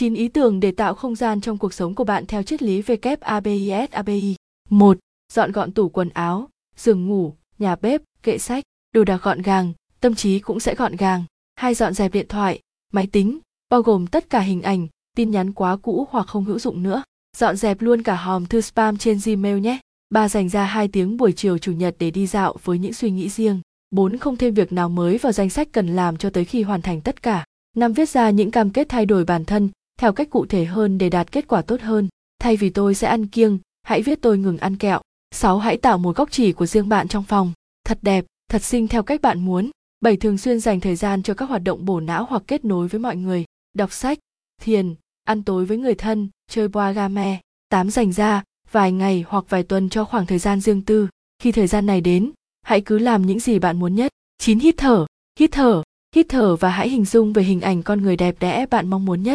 9 ý tưởng để tạo không gian trong cuộc sống của bạn theo triết lý WABIS ABI. 1. Dọn gọn tủ quần áo, giường ngủ, nhà bếp, kệ sách, đồ đạc gọn gàng, tâm trí cũng sẽ gọn gàng. 2. dọn dẹp điện thoại, máy tính, bao gồm tất cả hình ảnh, tin nhắn quá cũ hoặc không hữu dụng nữa. Dọn dẹp luôn cả hòm thư spam trên Gmail nhé. 3. dành ra 2 tiếng buổi chiều chủ nhật để đi dạo với những suy nghĩ riêng. 4. Không thêm việc nào mới vào danh sách cần làm cho tới khi hoàn thành tất cả. 5. Viết ra những cam kết thay đổi bản thân theo cách cụ thể hơn để đạt kết quả tốt hơn. Thay vì tôi sẽ ăn kiêng, hãy viết tôi ngừng ăn kẹo. 6. Hãy tạo một góc chỉ của riêng bạn trong phòng. Thật đẹp, thật xinh theo cách bạn muốn. 7. Thường xuyên dành thời gian cho các hoạt động bổ não hoặc kết nối với mọi người. Đọc sách, thiền, ăn tối với người thân, chơi boa game. 8. Dành ra vài ngày hoặc vài tuần cho khoảng thời gian riêng tư. Khi thời gian này đến, hãy cứ làm những gì bạn muốn nhất. 9. Hít thở, hít thở, hít thở và hãy hình dung về hình ảnh con người đẹp đẽ bạn mong muốn nhất